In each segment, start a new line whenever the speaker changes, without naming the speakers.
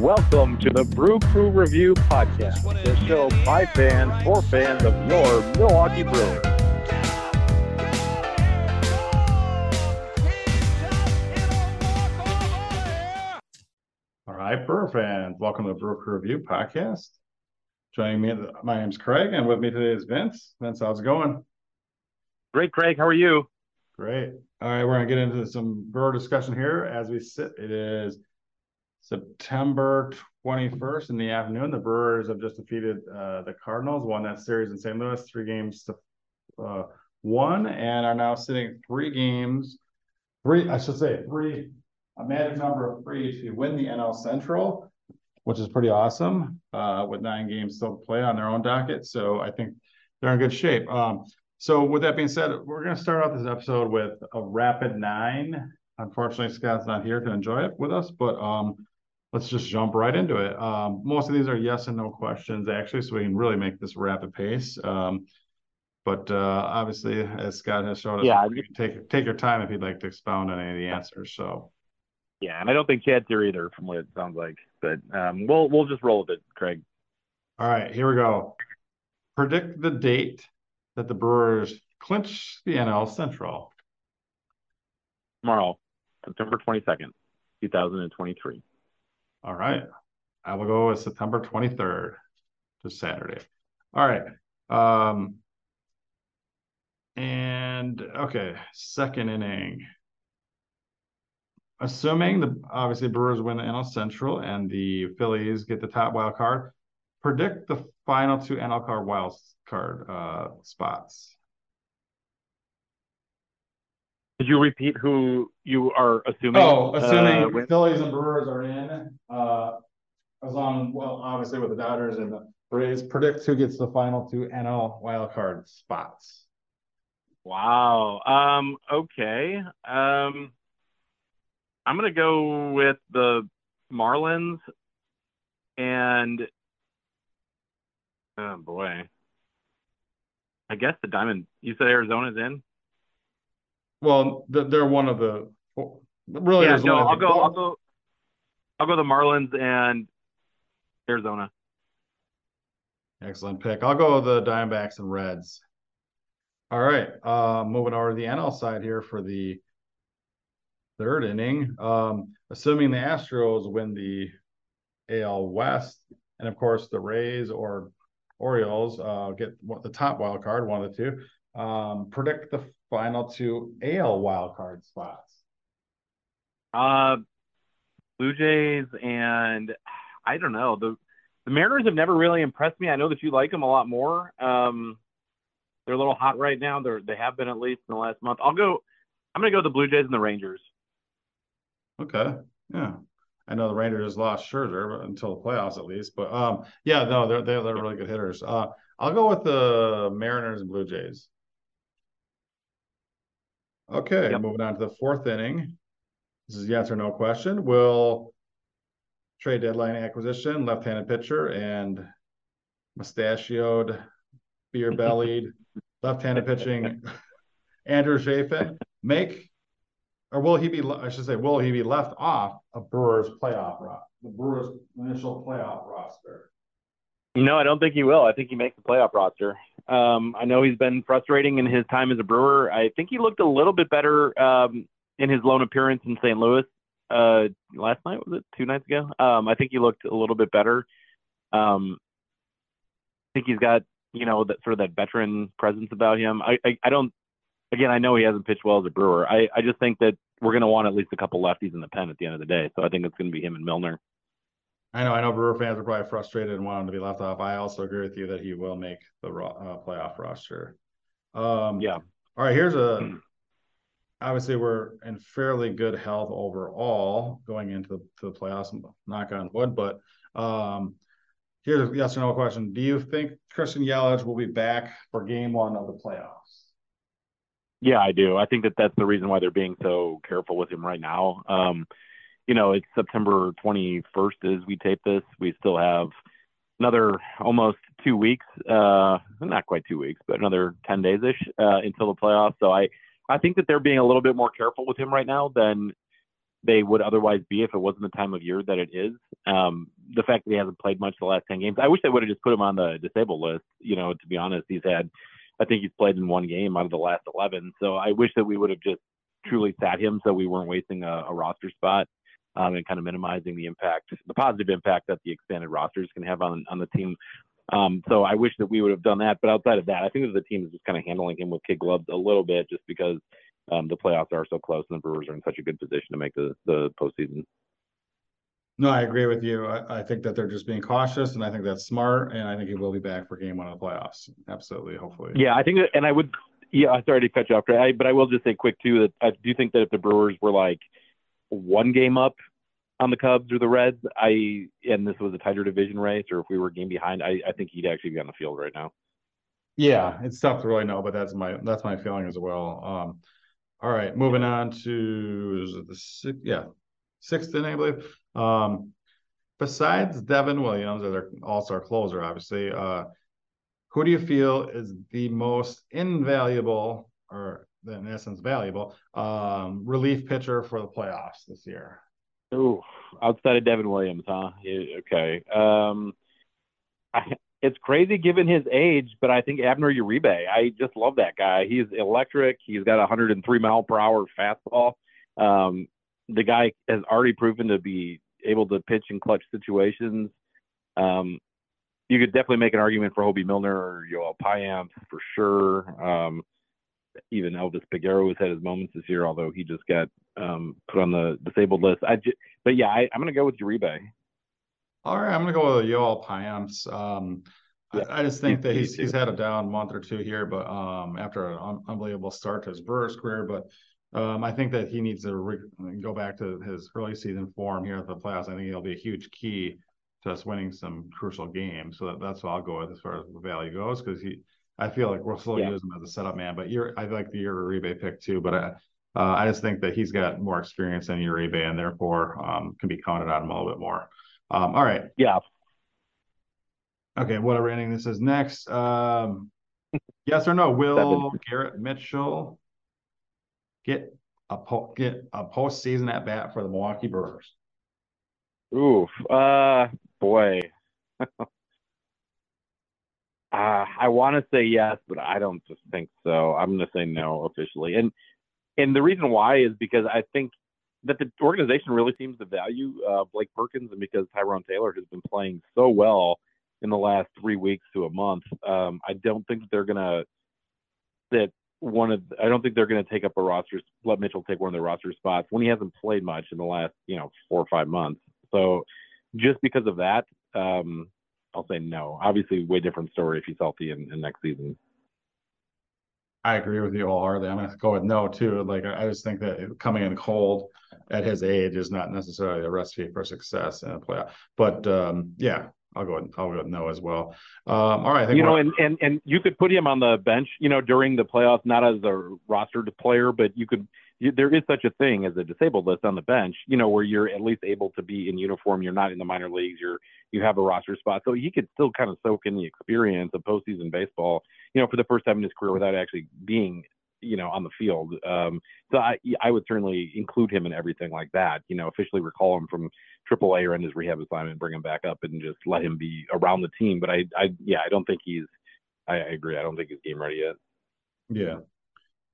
Welcome to the Brew Crew Review Podcast, the show by fans for fans of your Milwaukee Brewers.
All right, Brewer fans, welcome to the Brew Crew Review Podcast. Joining me, my name's Craig, and with me today is Vince. Vince, how's it going?
Great, Craig. How are you?
Great. All right, we're gonna get into some brewer discussion here as we sit. It is September 21st in the afternoon. The Brewers have just defeated uh, the Cardinals, won that series in St. Louis, three games to uh, one, and are now sitting three games, three, I should say, three, a magic number of three to win the NL Central, which is pretty awesome, uh, with nine games still to play on their own docket. So I think they're in good shape. Um, so with that being said, we're going to start off this episode with a rapid nine. Unfortunately, Scott's not here to enjoy it with us, but um, let's just jump right into it. Um, most of these are yes and no questions, actually, so we can really make this rapid pace. Um, but uh, obviously, as Scott has shown us,
Yeah.
you can take take your time if you'd like to expound on any of the answers. So,
Yeah, and I don't think Chad's here either, from what it sounds like. But um, we'll we'll just roll with it, Craig.
all right, here we go. Predict the date that the Brewers clinch the NL Central.
Tomorrow, September twenty second, two thousand and twenty three.
All right. I will go with September 23rd, to Saturday. All right. Um, and okay, second inning. Assuming the obviously Brewers win the NL Central and the Phillies get the top wild card, predict the final two NL card wild card uh, spots.
Did you repeat who you are assuming?
Oh, assuming
uh.
Phillies and Brewers are in, uh, as long, well, obviously with the Dodgers and the Braves, predict who gets the final two NL wildcard spots.
Wow. Um. Okay. Um. I'm gonna go with the Marlins, and oh boy, I guess the Diamond. You said Arizona's in.
Well, they're one of the, really.
yeah. No, I'll go. I'll go. I'll go the Marlins and Arizona.
Excellent pick. I'll go the Diamondbacks and Reds. All right, uh, moving over to the NL side here for the third inning. Um, assuming the Astros win the AL West, and of course the Rays or Orioles uh, get the top wild card, one of the two. Um, predict the final two AL wild card spots.
Uh, Blue Jays and I don't know the the Mariners have never really impressed me. I know that you like them a lot more. Um, they're a little hot right now. They're they have been at least in the last month. I'll go. I'm gonna go with the Blue Jays and the Rangers.
Okay. Yeah. I know the Rangers lost Scherzer but until the playoffs at least, but um, yeah, no, they're they're, they're really good hitters. Uh, I'll go with the Mariners and Blue Jays. Okay,
Yep.
moving on to the fourth inning. This is yes or no question. Will trade deadline acquisition, left-handed pitcher, and mustachioed, beer-bellied, left-handed pitching Andrew Chafin make or will he be? I should say, will he be left off of Brewers playoff ro- the Brewers initial playoff roster?
No, I don't think he will. I think he makes the playoff roster. Um, I know he's been frustrating in his time as a Brewer. I think he looked a little bit better um, in his lone appearance in St. Louis uh, last night. Was it two nights ago? Um, I think he looked a little bit better. Um, I think he's got you know that sort of that veteran presence about him. I, I, I don't. Again, I know he hasn't pitched well as a Brewer. I, I just think that we're going to want at least a couple lefties in the pen at the end of the day. So I think it's going to be him and Milner.
I know, I know, Brewer fans are probably frustrated and want him to be left off. I also agree with you that he will make the uh, playoff roster. Um,
Yeah.
All right, here's a. Obviously, we're in fairly good health overall going into the, to the playoffs. Knock on wood, but um, here's a yes or no question: Do you think Christian Yelich will be back for Game One of the playoffs?
Yeah, I do. I think that that's the reason why they're being so careful with him right now. Um, you know, it's September 21st as we tape this. We still have another almost two weeks, uh, not quite two weeks, but another 10 days ish uh, until the playoffs. So I, I think that they're being a little bit more careful with him right now than they would otherwise be if it wasn't the time of year that it is. Um, the fact that he hasn't played much the last 10 games, I wish they would have just put him on the disabled list. You know, to be honest, he's had, I think he's played in one game out of the last 11. So I wish that we would have just truly sat him so we weren't wasting a, a roster spot um, and kind of minimizing the impact, the positive impact that the expanded rosters can have on, on the team. Um, so I wish that we would have done that. But outside of that, I think that the team is just kind of handling him with kid gloves a little bit just because um, the playoffs are so close and the Brewers are in such a good position to make the, the postseason.
No, I agree with you. I, I, think that they're just being cautious, and I think that's smart. And I think he will be back for game one of the playoffs. Absolutely, hopefully.
Yeah, I think, that, and I would, yeah, sorry to cut you off, I, but I will just say quick too that I do think that if the Brewers were like one game up on the Cubs or the Reds, I and this was a tighter division race, or if we were a game behind, I, I think he'd actually be on the field right now.
Yeah, it's tough to really know, but that's my that's my feeling as well. Um, all right, moving on to the sixth, yeah, sixth inning, I believe. Um, besides Devin Williams, as our all-star closer, obviously, uh, who do you feel is the most invaluable, or in essence valuable, um, relief pitcher for the playoffs this year?
Ooh, outside of Devin Williams, huh? Okay. Um, I, it's crazy given his age, but I think Abner Uribe, I just love that guy. He's electric. He's got a 103 mile per hour fastball. Um, the guy has already proven to be able to pitch in clutch situations. Um, you could definitely make an argument for Hoby Milner or Yoel Payamps for sure. Um, even Elvis Peguero has had his moments this year, although he just got um, put on the disabled list. I just, but yeah, I, am going to go with Uribe.
All right, I'm going to go with Yoel Payamps. Um, yeah. I, I, just think that he's, he's had a down month or two here, but um, after an un- unbelievable start to his Brewers career, but um, I think that he needs to re- go back to his early season form here at the playoffs. I think he'll be a huge key to us winning some crucial games. So that, that's what I'll go with as far as the value goes, because he, I feel like we'll still yeah. use him as a setup man. But you're, I like the Uribe pick too, but I, uh, I just think that he's got more experience than Uribe and therefore um, can be counted on him a little bit more. Um, all right.
Yeah.
Okay, whatever inning this is next. Um, yes or no? Will. Garrett Mitchell get a po- get a postseason at bat for the Milwaukee Brewers?
Oof, uh, boy. uh, I want to say yes, but I don't just think so. I'm going to say no officially, and and the reason why is because I think that the organization really seems to value uh, Blake Perkins, and because Tyrone Taylor has been playing so well in the last three weeks to a month, um, I don't think they're gonna that one of I don't think they're gonna take up a roster. Let Mitchell take one of the roster spots when he hasn't played much in the last you know four or five months. So just because of that, um, I'll say no. Obviously, way different story if he's healthy in, in next season.
I agree with you wholeheartedly. I'm going to go with no too. Like I just think that coming in cold at his age is not necessarily a recipe for success in a playoff. But um, yeah, I'll go. With, I'll go with no as well. Um, all right.
you know, and, and and you could put him on the bench. You know, during the playoffs, not as a rostered player, but you could. There is such a thing as a disabled list on the bench. You know, where you're at least able to be in uniform. You're not in the minor leagues. You're you have a roster spot, so he could still kind of soak in the experience of postseason baseball. You know, for the first time in his career without actually being you know, on the field. Um, so I, I would certainly include him in everything like that. You know, officially recall him from AAA or in his rehab assignment, bring him back up, and just let him be around the team. But I, I, yeah, I don't think he's. I, I agree. I don't think he's game ready yet.
Yeah.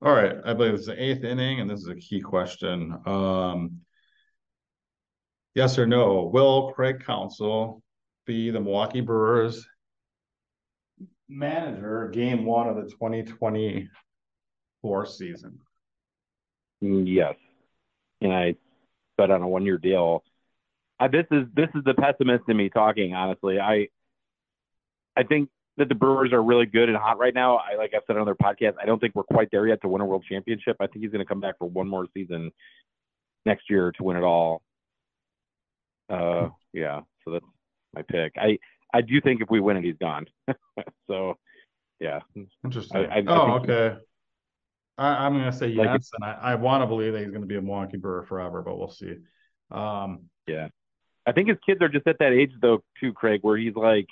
All right. I believe it's the eighth inning, and this is a key question. Um, yes or no? Will Craig Counsell be the Milwaukee Brewers manager game one of the 2024 season.
Yes, and I bet on a one year deal. Uh, this is this is the pessimist in me talking. Honestly, I I think that the Brewers are really good and hot right now. I like I've said on other podcasts, I don't think we're quite there yet to win a World Championship. I think he's going to come back for one more season next year to win it all. Uh, yeah, so that's my pick. I I do think if we win it, he's gone. so, yeah.
Interesting. I, I, oh, I okay. I, am going to say yes, like and I, I want to believe that he's going to be a Milwaukee Brewer forever, but we'll see. Um,
yeah, I think his kids are just at that age though, too, Craig, where he's like,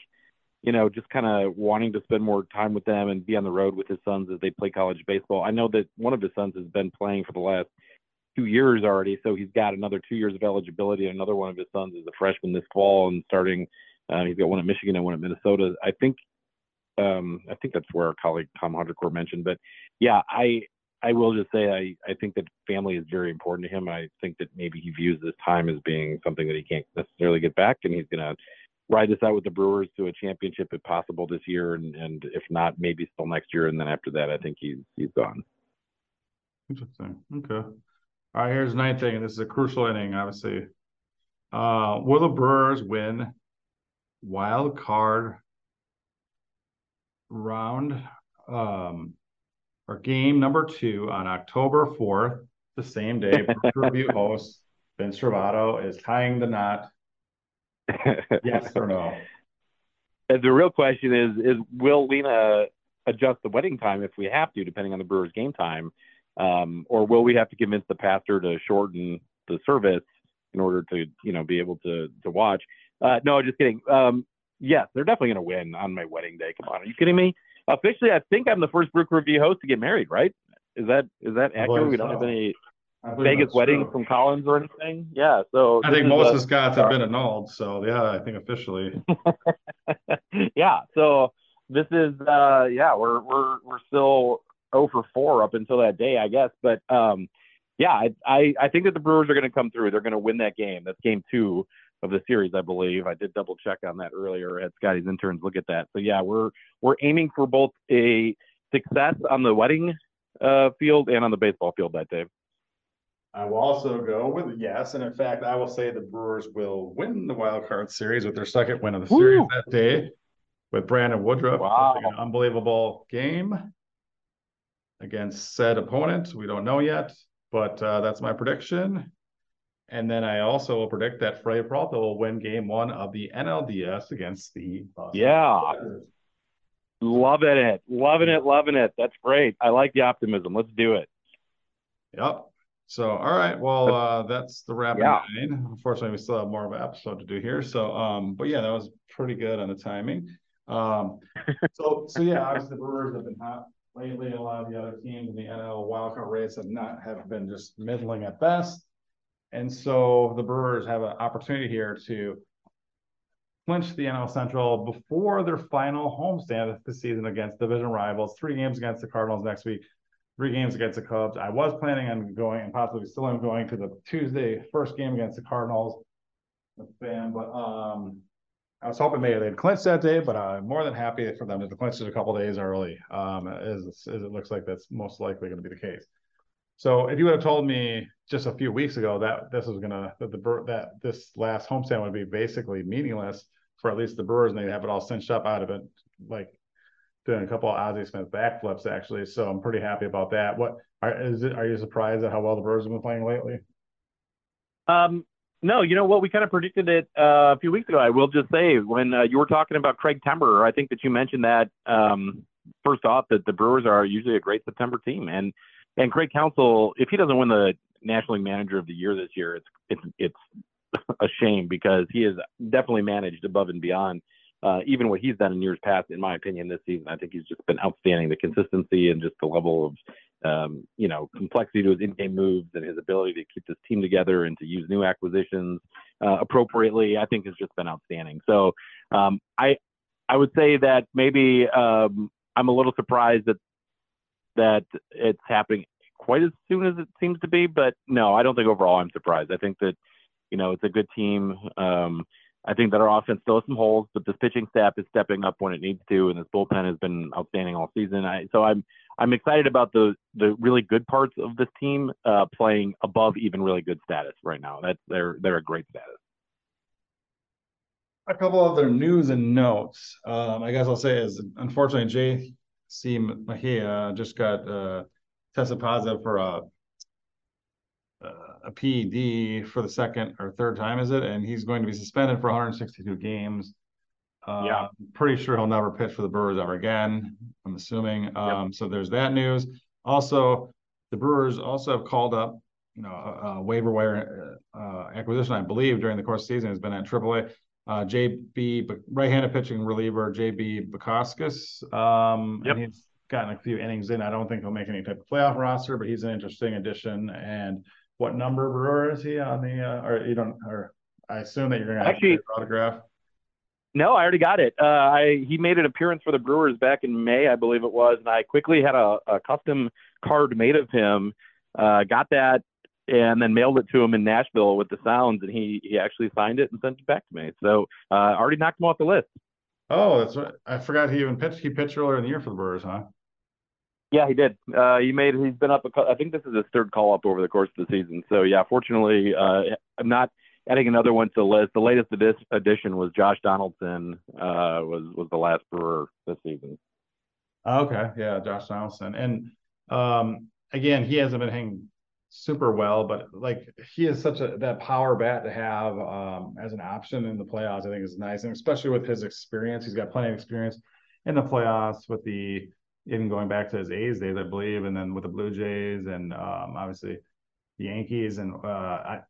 you know, just kind of wanting to spend more time with them and be on the road with his sons as they play college baseball. I know that one of his sons has been playing for the last two years already, so he's got another two years of eligibility. And another one of his sons is a freshman this fall and starting. Uh, he's got one at Michigan and one at Minnesota. I think, um, I think that's where our colleague Tom Huntercourt mentioned. But yeah, I I will just say I I think that family is very important to him. I think that maybe he views this time as being something that he can't necessarily get back, and he's gonna ride this out with the Brewers to a championship if possible this year, and and if not, maybe still next year. And then after that, I think he's he's gone.
Interesting. Okay. All right. Here's the ninth inning. this is a crucial inning, obviously. Uh, will the Brewers win wild card round um, or game number two on October 4th, the same day? review host Vince Travato is tying the knot. Yes or no?
And the real question is: is will Lena adjust the wedding time if we have to, depending on the Brewers' game time? um, or will we have to convince the pastor to shorten the service in order to you know be able to to watch? Uh, no, just kidding. Um, yes, they're definitely going to win on my wedding day. Come on, are you kidding me? Officially, I think I'm the first Brew Crew Review host to get married. Right? Is that is that accurate? We don't have any Vegas wedding from Collins or anything. Yeah, so
I think most of the Scots have been annulled. So yeah, I think officially.
yeah, so this is uh yeah we're we're we're still 0 for 4 up until that day, I guess. But um, yeah, I, I, I think that the Brewers are going to come through. They're going to win that game. That's game two of the series, I believe. I did double check on that earlier. at Scotty's interns look at that. So yeah, we're we're aiming for both a success on the wedding uh, field and on the baseball field that day.
I will also go with yes, and in fact, I will say the Brewers will win the wild card series with their second win of the Woo! series that day with Brandon Woodruff. Wow. An unbelievable game against said opponent. We don't know yet, but uh, that's my prediction. And then I also will predict that Freddy Peralta will win game one of the NLDS against the
Boston Yeah. Loving it. Loving it. Loving it. That's great. I like the optimism. Let's do it.
Yep. So, all right. Well, uh, that's the wrap. Yeah. Unfortunately, we still have more of an episode to do here. So, um, but yeah, that was pretty good on the timing. Um, so, so yeah, obviously the Brewers have been hot lately, a lot of the other teams in the NL wildcard race have not have been just middling at best. And so the Brewers have an opportunity here to clinch the NL Central before their final homestand the season against division rivals. Three games against the Cardinals next week, three games against the Cubs. I was planning on going and possibly still am going to the Tuesday first game against the Cardinals. Fan, but um, I was hoping maybe they'd clinch that day, but I'm more than happy for them to clinch it a couple days early. Um, as, as it looks like that's most likely going to be the case. So if you would have told me just a few weeks ago that this was gonna that the that this last homestand would be basically meaningless for at least the Brewers, and they'd have it all cinched up out of it, like doing a couple of Ozzie Smith backflips actually. So I'm pretty happy about that. What are is it? Are you surprised at how well the Brewers have been playing lately?
Um, no, you know what? We kind of predicted it uh, a few weeks ago. I will just say when uh, you were talking about Craig Timber, I think that you mentioned that um, first off that the Brewers are usually a great September team, and and Craig Counsell, if he doesn't win the National League Manager of the Year this year, it's it's it's a shame because he has definitely managed above and beyond uh, even what he's done in years past. In my opinion, this season, I think he's just been outstanding. The consistency and just the level of um, you know, complexity to his in-game moves and his ability to keep this team together and to use new acquisitions uh, appropriately, I think has just been outstanding. So um, I I would say that maybe um, I'm a little surprised that that it's happening quite as soon as it seems to be, but no, I don't think overall I'm surprised. I think that you know it's a good team. Um, I think that our offense still has some holes, but this pitching staff is stepping up when it needs to, and this bullpen has been outstanding all season. I, so I'm I'm excited about the the really good parts of this team uh, playing above even really good status right now. That's they're they're a great status.
A couple other news and notes. Um, I guess I'll say is unfortunately J.C. Mejia just got uh, tested positive for a a PED for the second or third time, is it? And he's going to be suspended for 162 games. Uh, yeah, pretty sure he'll never pitch for the Brewers ever again. I'm assuming. Um, yep. So there's that news. Also, the Brewers also have called up, you know, a, a waiver wire uh, acquisition, I believe, during the course of the season has been at AAA. Uh, JB, right-handed pitching reliever JB Bukauskas. Um, yep. and he's gotten a few innings in. I don't think he'll make any type of playoff roster, but he's an interesting addition. And what number brewer is he on the uh, or you don't or I assume that you're gonna
actually
autograph.
No, I already got it. Uh, I he made an appearance for the Brewers back in May, I believe it was, and I quickly had a, a custom card made of him. Uh, got that and then mailed it to him in Nashville with the sounds, and he he actually signed it and sent it back to me. So uh, already knocked him off the list.
Oh, that's what I forgot. He even pitched. He pitched earlier in the year for the Brewers, huh?
Yeah, he did. Uh, he made. He's been up. A, I think this is his third call up over the course of the season. So yeah, fortunately, uh, I'm not adding another one to the list. The latest addition was Josh Donaldson. Uh, was was the last Brewer this season.
Okay, yeah, Josh Donaldson, and um, again, he hasn't been hanging super well, but like he is such a that power bat to have um, as an option in the playoffs. I think is nice, and especially with his experience, he's got plenty of experience in the playoffs with the even going back to his A's days, I believe, and then with the Blue Jays and um, obviously the Yankees. And uh, I,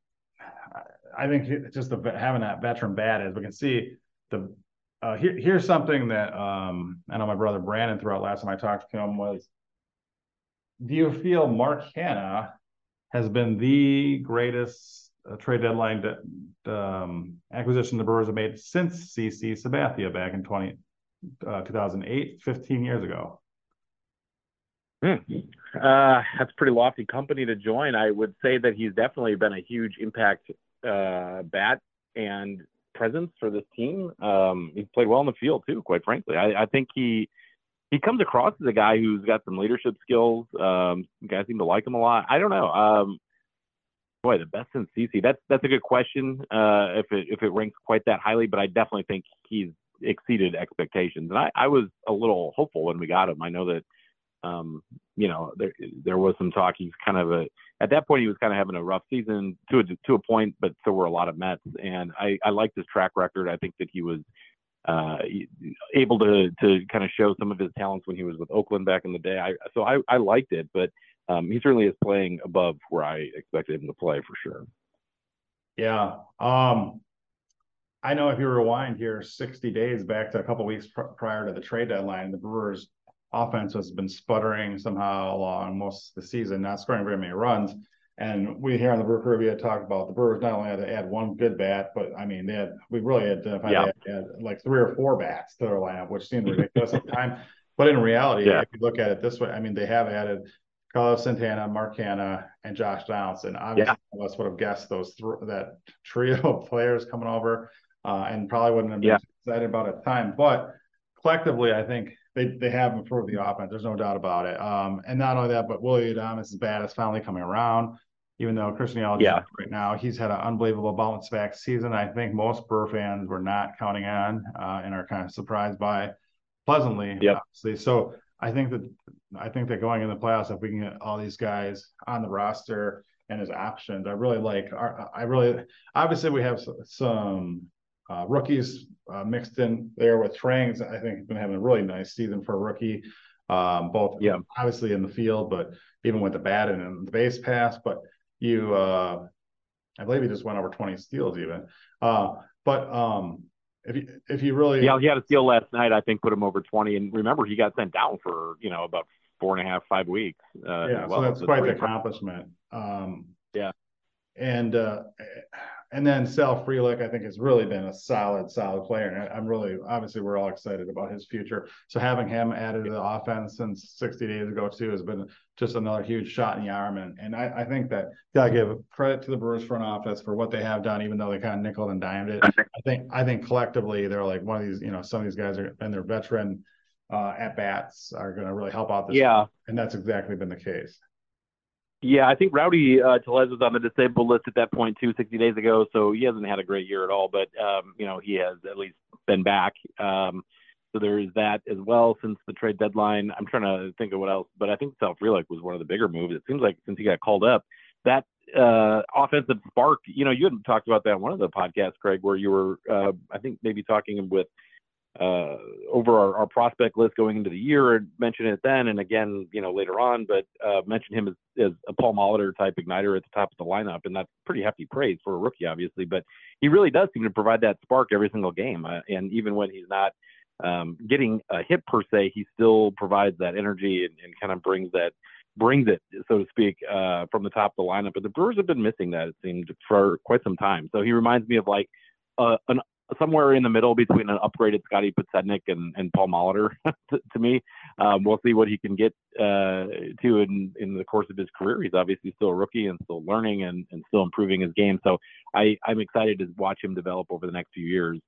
I think just the, having that veteran bat is we can see the. Uh, here, here's something that um, I know my brother Brandon threw out last time I talked to him was. Do you feel Mark Canha has been the greatest uh, trade deadline de- um, acquisition the Brewers have made since CC Sabathia back in 20, uh, 2008, 15 years ago.
Hmm. Uh, that's pretty lofty company to join. I would say that he's definitely been a huge impact uh, bat and presence for this team. Um, he's played well in the field too, quite frankly. I, I think he he comes across as a guy who's got some leadership skills. Um, guys seem to like him a lot. I don't know. Um, boy, the best in CC. That's that's a good question. Uh, if it if it ranks quite that highly, but I definitely think he's exceeded expectations. And I, I was a little hopeful when we got him. I know that um, you know there there was some talk. He's kind of a at that point he was kind of having a rough season to a to a point, but so were a lot of Mets. And I I liked his track record. I think that he was uh, able to to kind of show some of his talents when he was with Oakland back in the day. I so I, I liked it, but um, he certainly is playing above where I expected him to play for sure.
Yeah. Um, I know if you rewind here 60 days back to a couple weeks pr- prior to the trade deadline, the Brewers offense has been sputtering somehow along most of the season, not scoring very many runs. And we here on the Brew we talked about the Brewers not only had to add one good bat, but I mean, they had we really had to yeah. had like three or four bats to their lineup, which seemed ridiculous at the time. But in reality, yeah. if you look at it this way, I mean, they have added Carlos Santana, Mark Canha, and Josh Donaldson. Obviously, yeah. us would have guessed those th- that trio of players coming over, uh, and probably wouldn't have been yeah. excited about it at the time. But collectively, I think they they have improved the offense. There's no doubt about it. Um, and not only that, but Willy is bad. is finally coming around even though Christian Yelich yeah. right now, he's had an unbelievable bounce back season. I think most Burr fans were not counting on uh, and are kind of surprised by pleasantly,
yep.
obviously. So I think that I think that going in the playoffs, if we can get all these guys on the roster and as options, I really like. Our, I really obviously we have some uh, rookies uh, mixed in there with Turang's. I think he's been having a really nice season for a rookie, um, both
yeah.
obviously in the field, but even with the bat and in the base pass. But you uh I believe he just went over 20 steals even. Uh but um if you if you really
Yeah, he had a steal last night, I think put him over 20. And remember he got sent down for, you know, about four and a half, five weeks.
Uh, yeah, well. so that's quite the accomplishment. Um
yeah.
And uh and then Sal Frelick, I think, has really been a solid, solid player. And I'm really, obviously, we're all excited about his future. So having him added to the offense since 60 days ago, too, has been just another huge shot in the arm. And, and I, I think that gotta give credit to the Brewers front office for what they have done, even though they kind of nickel and dimed it. I think, I think collectively, they're like one of these, you know, some of these guys are, and they're veteran uh, at bats are going to really help out this.
Yeah.
Team. And that's exactly been the case.
Yeah, I think Rowdy uh, Tellez was on the disabled list at that point too, 60 days ago. So he hasn't had a great year at all, but um, you know he has at least been back. Um, so there is that as well since the trade deadline. I'm trying to think of what else, but I think Sal Frelick was one of the bigger moves. It seems like since he got called up, that uh, offensive spark. You know, you had talked about that in one of the podcasts, Craig, where you were, uh, I think, maybe talking with uh, over our, our, prospect list going into the year and mentioned it then and again, you know, later on, but uh, mentioned him as, as a Paul Molitor type igniter at the top of the lineup. And that's pretty hefty praise for a rookie, obviously, but he really does seem to provide that spark every single game. Uh, and even when he's not um, getting a hit per se, he still provides that energy and, and kind of brings that brings it, so to speak, uh, from the top of the lineup. But the Brewers have been missing that, it seemed, for quite some time. So he reminds me of like uh, an somewhere in the middle between an upgraded Scotty Podsednik and, and Paul Molitor to, to, me. Um, we'll see what he can get uh, to in, in the course of his career. He's obviously still a rookie and still learning and, and still improving his game. So I, I'm excited to watch him develop over the next few years.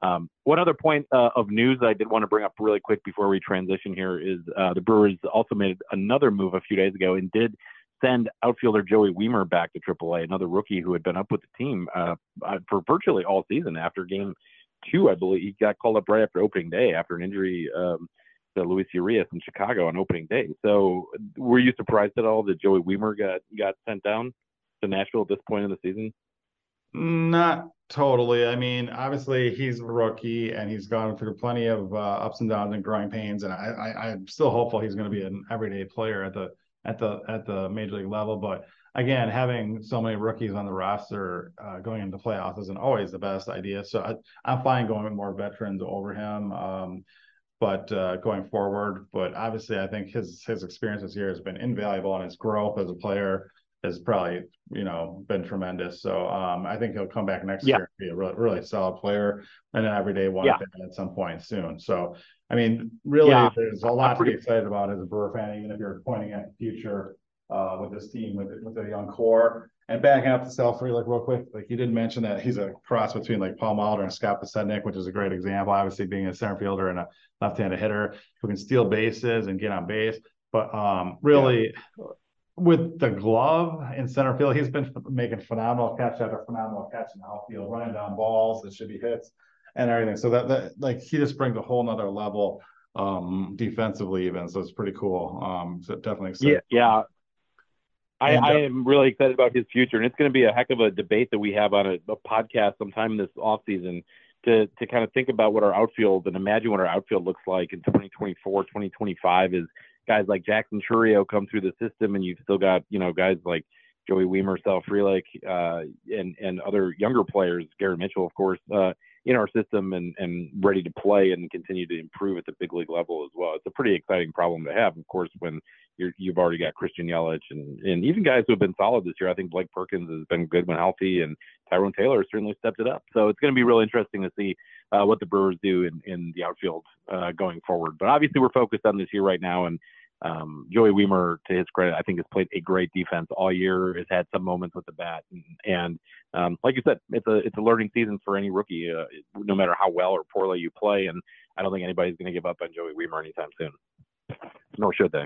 Um, one other point uh, of news I did want to bring up really quick before we transition here is uh, the Brewers also made another move a few days ago and did send outfielder Joey Wiemer back to AAA, another rookie who had been up with the team uh, uh, for virtually all season. After game two, I believe he got called up right after opening day after an injury um, to Luis Urias in Chicago on opening day. So, were you surprised at all that Joey Wiemer got got sent down to Nashville at this point in the season?
Not totally. I mean, obviously he's a rookie and he's gone through plenty of uh, ups and downs and growing pains, and I, I, I'm still hopeful he's going to be an everyday player at the at the at the major league level. But again, having so many rookies on the roster uh, going into playoffs isn't always the best idea. So I, am fine going with more veterans over him. Um, but uh, going forward, but obviously, I think his his experience this year has been invaluable, and his growth as a player has probably you know been tremendous. So um, I think he'll come back next yeah. year and be a really, really solid player and an everyday one yeah. at some point soon. So I mean, really, yeah. there's a lot to be excited about as a Brewer fan, even if you're pointing at the future uh, with this team with with a young core. And backing up to Sal like real quick, like you didn't mention that he's a cross between like Paul Molitor and Scott Podsednik, which is a great example. Obviously, being a center fielder and a left-handed hitter who can steal bases and get on base. But um, really, yeah. with the glove in center field, he's been making phenomenal catch after phenomenal catch in the outfield, running down balls that should be hits and everything. So that that like he just brings a whole nother level um defensively even. So it's pretty cool. Um so definitely
excited. Yeah, yeah. I, and, uh, I am really excited about his future, and it's going to be a heck of a debate that we have on a, a podcast sometime this off season to to kind of think about what our outfield and imagine what our outfield looks like in 2024, 2025 is guys like Jackson Chourio come through the system, and you've still got you know guys like Joey Wiemer, Sal Frelick, uh, and and other younger players, Garrett Mitchell, of course, uh, in our system and, and ready to play and continue to improve at the big league level as well. It's a pretty exciting problem to have, of course, when you have already got Christian Yelich and, and even guys who have been solid this year. I think Blake Perkins has been good when healthy, and Tyrone Taylor certainly stepped it up. So it's going to be really interesting to see uh, what the Brewers do in, in the outfield uh, going forward. But obviously, we're focused on this year right now, and um, Joey Wiemer, to his credit, I think has played a great defense all year. Has had some moments with the bat, and, and um, like you said, it's a it's a learning season for any rookie, uh, no matter how well or poorly you play. And I don't think anybody's going to give up on Joey Wiemer anytime soon, nor should they.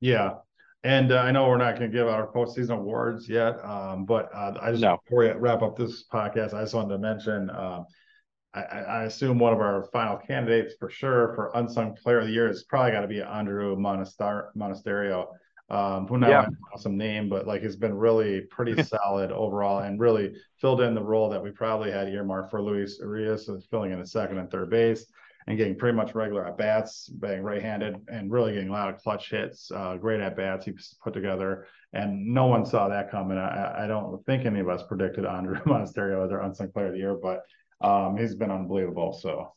Yeah, and uh, I know we're not going to give our postseason awards yet, um, but uh, I just no. before we wrap up this podcast, I just wanted to mention. Um, I, I, assume one of our final candidates for sure for unsung player of the year is probably got to be Andrew Monaster- Monasterio, um, who now yeah. an awesome name, but like has been really pretty solid overall and really filled in the role that we probably had earmarked for Luis Urias, so filling in at second and third base and getting pretty much regular at bats, being right-handed and really getting a lot of clutch hits, uh, great at bats he put together, and no one saw that coming. I, I don't think any of us predicted Andrew Monasterio as our unsung player of the year, but um, he's been unbelievable. So,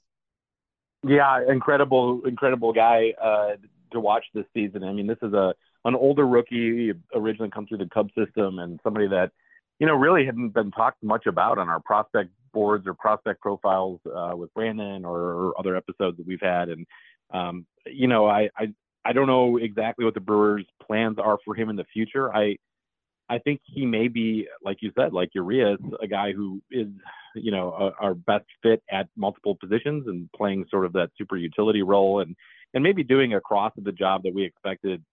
yeah, incredible, incredible guy uh, to watch this season. I mean, this is a an older rookie, originally come through the Cub system, and somebody that you know really hadn't been talked much about on our prospect boards or prospect profiles uh, with Brandon or, or, other episodes that we've had. And um, you know, I, I I don't know exactly what the Brewers' plans are for him in the future. I I think he may be, like you said, like Urias, a guy who is you know, a, our best fit at multiple positions and playing sort of that super utility role and and maybe doing a cross of the job that we expected,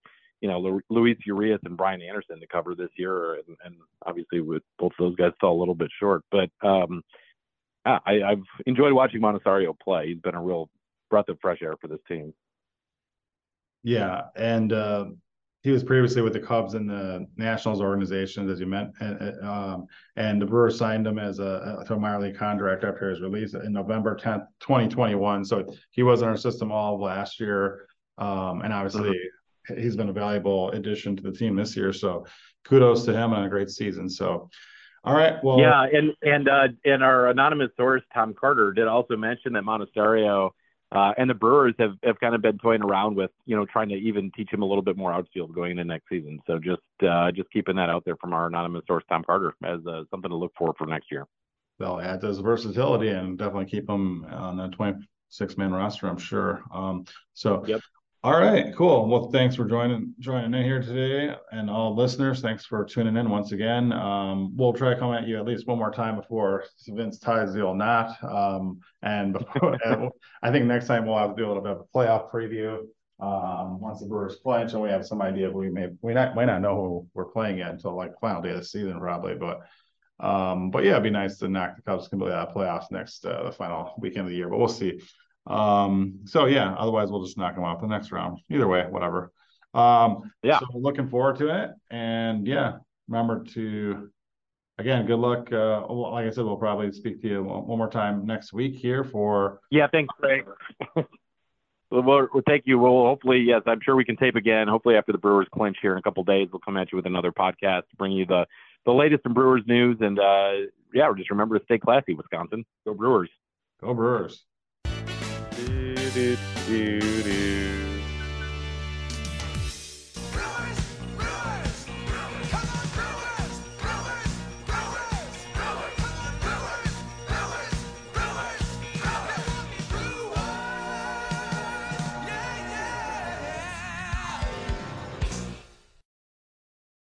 you know, Luis Urias and Brian Anderson to cover this year, and, and obviously with both those guys fell a little bit short. But um, I, I've enjoyed watching Monasterio play. He's been a real breath of fresh air for this team.
Yeah, and uh, he was previously with the Cubs and the Nationals organizations, as you meant, and, um, and the Brewers signed him as a, a minor league contract after his release in November 10th, 2021. So he was in our system all of last year, um, and obviously mm-hmm. he's been a valuable addition to the team this year. So kudos to him on a great season. So. All right. Well,
yeah, and and uh, and our anonymous source Tom Carter did also mention that Monasterio Uh, and the Brewers have, have kind of been toying around with, you know, trying to even teach him a little bit more outfield going into next season. So just uh, just keeping that out there from our anonymous source, Tom Carter, as uh, something to look for for next year.
They'll add this versatility and definitely keep him on the 26 man roster, I'm sure. Um, so,
yep.
All right, cool. Well, thanks for joining joining in here today, and all listeners, thanks for tuning in once again. Um, we'll try to come at you at least one more time before Vince ties the old knot. Um, and before, I think next time we'll have to do a little bit of a playoff preview. Um, once the Brewers clinch, and we have some idea, we may we not might not know who we're playing yet until like final day of the season, probably. But um, but yeah, it'd be nice to knock the Cubs completely out of playoffs next uh, the final weekend of the year. But we'll see. Um, so yeah, otherwise we'll just knock them off the next round. Either way, whatever. Um,
yeah.
So looking forward to it. And yeah, remember to again, good luck. Uh, like I said, we'll probably speak to you one more time next week here for.
Yeah, thanks, Craig. we'll, we'll, take you. We'll hopefully, yes, I'm sure we can tape again. Hopefully, after the Brewers clinch here in a couple days, we'll come at you with another podcast to bring you the the latest in Brewers news. And uh, yeah, just remember to stay classy, Wisconsin. Go Brewers.
Go Brewers
do, do, do.